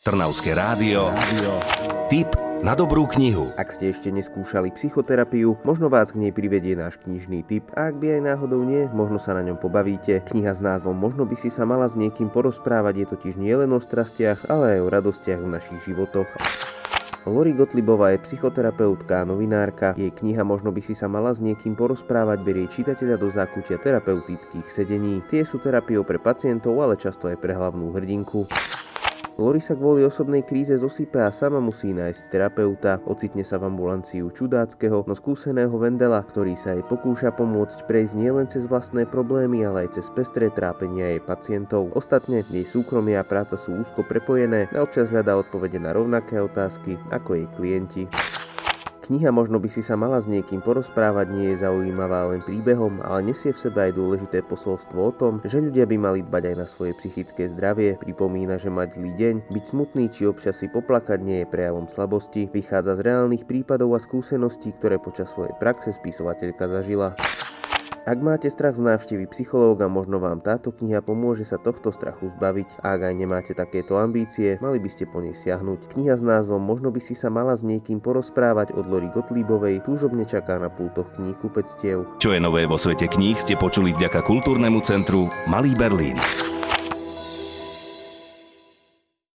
Trnavské rádio. Tip na dobrú knihu. Ak ste ešte neskúšali psychoterapiu, možno vás k nej privedie náš knižný tip a ak by aj náhodou nie, možno sa na ňom pobavíte. Kniha s názvom Možno by si sa mala s niekým porozprávať je totiž nielen o strastiach, ale aj o radostiach v našich životoch. Lori Gotlibová je psychoterapeutka a novinárka. Jej kniha Možno by si sa mala s niekým porozprávať berie čitateľa do zákutia terapeutických sedení. Tie sú terapiou pre pacientov, ale často aj pre hlavnú hrdinku. Lori sa kvôli osobnej kríze zosype a sama musí nájsť terapeuta. Ocitne sa v ambulanciu čudáckého, no skúseného Vendela, ktorý sa jej pokúša pomôcť prejsť nielen cez vlastné problémy, ale aj cez pestré trápenia jej pacientov. Ostatne, jej súkromie a práca sú úzko prepojené a občas hľadá odpovede na rovnaké otázky ako jej klienti. Kniha Možno by si sa mala s niekým porozprávať nie je zaujímavá len príbehom, ale nesie v sebe aj dôležité posolstvo o tom, že ľudia by mali dbať aj na svoje psychické zdravie. Pripomína, že mať zlý deň, byť smutný či občas si poplakať nie je prejavom slabosti. Vychádza z reálnych prípadov a skúseností, ktoré počas svojej praxe spisovateľka zažila. Ak máte strach z návštevy psychológa, možno vám táto kniha pomôže sa tohto strachu zbaviť. A ak aj nemáte takéto ambície, mali by ste po nej siahnuť. Kniha s názvom Možno by si sa mala s niekým porozprávať od Lori Gotlíbovej túžobne čaká na pultoch kníh kupectiev. Čo je nové vo svete kníh ste počuli vďaka kultúrnemu centru Malý Berlín.